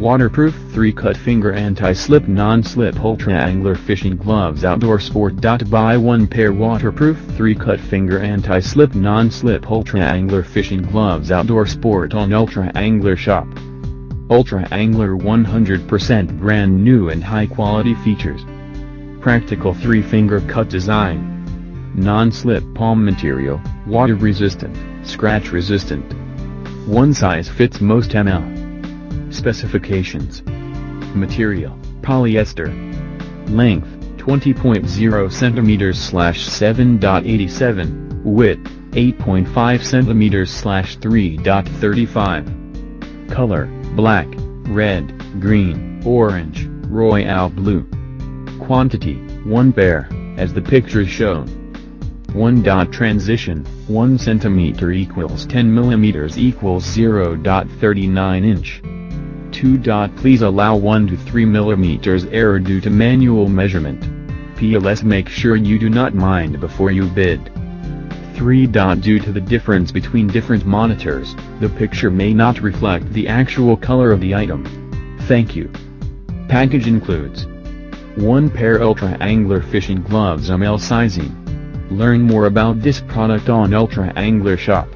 Waterproof 3-cut finger anti-slip non-slip ultra angler fishing gloves outdoor sport. Buy one pair waterproof 3-cut finger anti-slip non-slip ultra angler fishing gloves outdoor sport on Ultra Angler Shop. Ultra Angler 100% brand new and high quality features. Practical 3-finger cut design. Non-slip palm material, water resistant, scratch resistant. One size fits most ML. Specifications. Material, polyester. Length, 20.0 cm slash 7.87, Width, 8.5 cm slash 3.35 Color, black, red, green, orange, royale blue. Quantity, 1 pair, as the pictures shown. 1. Dot transition, 1 cm equals 10 mm equals 0.39 inch 2. Please allow 1 to 3 mm error due to manual measurement. PLS make sure you do not mind before you bid. 3. Due to the difference between different monitors, the picture may not reflect the actual color of the item. Thank you. Package includes 1 pair Ultra Angler Fishing Gloves ML sizing. Learn more about this product on Ultra Angler Shop.